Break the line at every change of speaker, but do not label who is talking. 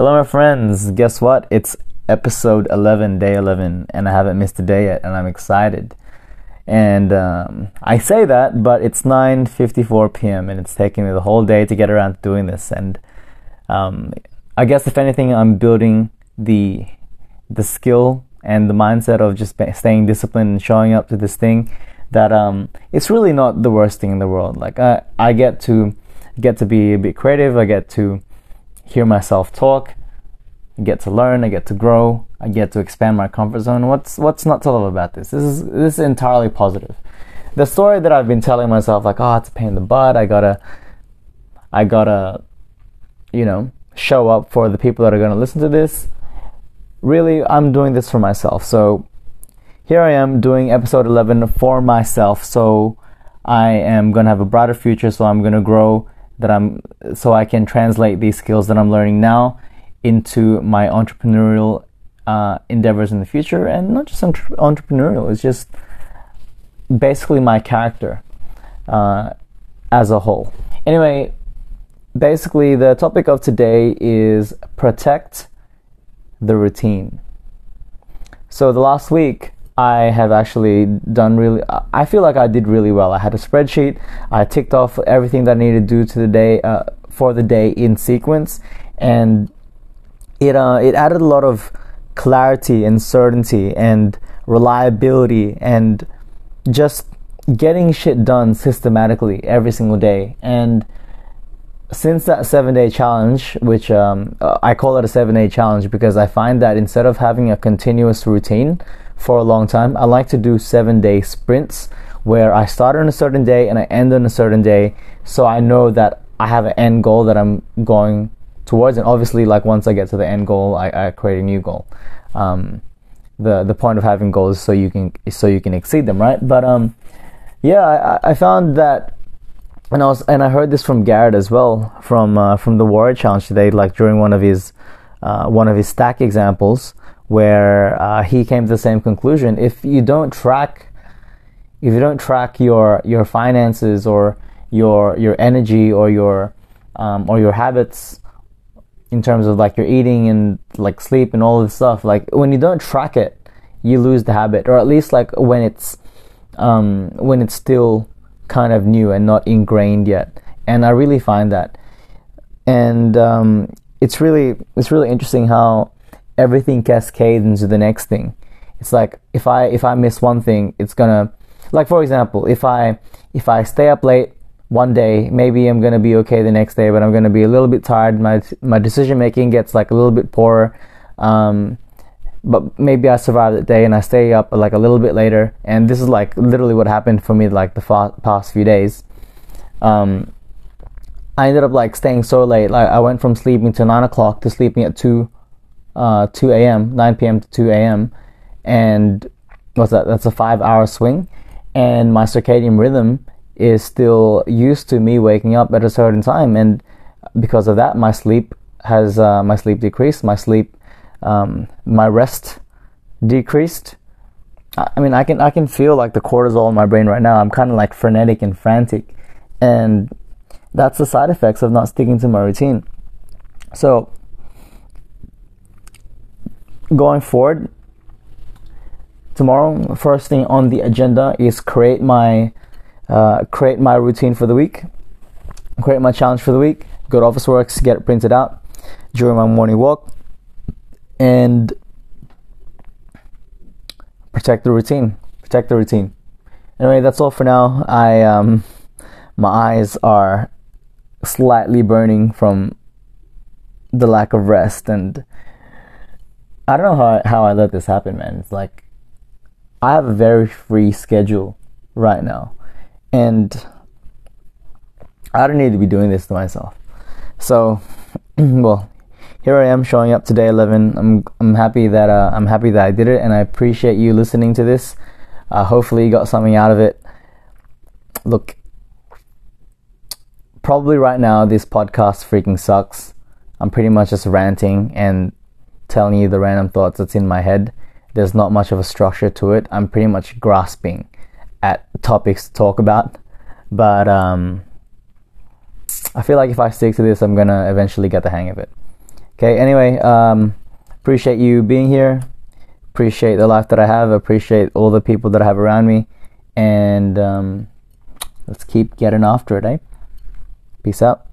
Hello, my friends. Guess what? It's episode 11, day 11, and I haven't missed a day yet, and I'm excited. And um, I say that, but it's 9:54 p.m. and it's taking me the whole day to get around to doing this. And um, I guess if anything, I'm building the the skill and the mindset of just staying disciplined and showing up to this thing. That um, it's really not the worst thing in the world. Like I, I get to get to be a bit creative. I get to hear myself talk. I get to learn. I get to grow. I get to expand my comfort zone. What's what's not to love about this? This is this is entirely positive. The story that I've been telling myself, like, oh, it's a pain in the butt. I gotta, I gotta, you know, show up for the people that are gonna listen to this. Really, I'm doing this for myself. So here I am doing episode 11 for myself. So I am gonna have a brighter future. So I'm gonna grow that I'm so I can translate these skills that I'm learning now into my entrepreneurial uh, endeavors in the future, and not just entre- entrepreneurial. It's just basically my character uh, as a whole. Anyway, basically the topic of today is protect the routine. So the last week I have actually done really. I feel like I did really well. I had a spreadsheet. I ticked off everything that I needed to do to the day uh, for the day in sequence, and it uh, it added a lot of clarity and certainty and reliability and just getting shit done systematically every single day. And since that seven day challenge, which um, uh, I call it a seven day challenge because I find that instead of having a continuous routine for a long time. I like to do seven day sprints where I start on a certain day and I end on a certain day so I know that I have an end goal that I'm going towards. And obviously, like once I get to the end goal, I, I create a new goal. Um, the the point of having goals so you can so you can exceed them, right? But um, yeah, I, I found that and I was and I heard this from Garrett as well from uh, from the Warrior Challenge today, like during one of his uh, one of his stack examples where uh, he came to the same conclusion. If you don't track, if you don't track your your finances or your your energy or your um, or your habits in terms of like your eating and like sleep and all this stuff, like when you don't track it, you lose the habit, or at least like when it's um, when it's still kind of new and not ingrained yet. And I really find that, and um, it's really it's really interesting how everything cascades into the next thing. It's like if I if I miss one thing, it's gonna like for example, if I if I stay up late one day, maybe I'm gonna be okay the next day, but I'm gonna be a little bit tired. My my decision making gets like a little bit poorer. Um, but maybe I survive the day and I stay up like a little bit later. And this is like literally what happened for me like the fa- past few days. Um, I ended up like staying so late. Like I went from sleeping to nine o'clock to sleeping at two uh, 2 a.m., 9 p.m. to 2 a.m., and what's that? That's a five hour swing, and my circadian rhythm is still used to me waking up at a certain time, and because of that, my sleep has uh, my sleep decreased, my sleep, um, my rest decreased. I mean, I can I can feel like the cortisol in my brain right now. I'm kind of like frenetic and frantic, and that's the side effects of not sticking to my routine. So going forward, tomorrow, first thing on the agenda is create my uh, create my routine for the week, create my challenge for the week. Go to Officeworks, get it printed out during my morning walk, and protect the routine. Protect the routine. Anyway, that's all for now. I um, my eyes are slightly burning from the lack of rest and I don't know how how I let this happen, man. It's like I have a very free schedule right now, and I don't need to be doing this to myself. So, well, here I am showing up today, eleven. I'm I'm happy that uh, I'm happy that I did it, and I appreciate you listening to this. Uh, hopefully, you got something out of it. Look, probably right now this podcast freaking sucks. I'm pretty much just ranting and telling you the random thoughts that's in my head. There's not much of a structure to it. I'm pretty much grasping at topics to talk about. But um, I feel like if I stick to this, I'm gonna eventually get the hang of it. Okay. Anyway, um, appreciate you being here. Appreciate the life that I have. Appreciate all the people that I have around me, and um, let's keep getting after it, eh? Peace out.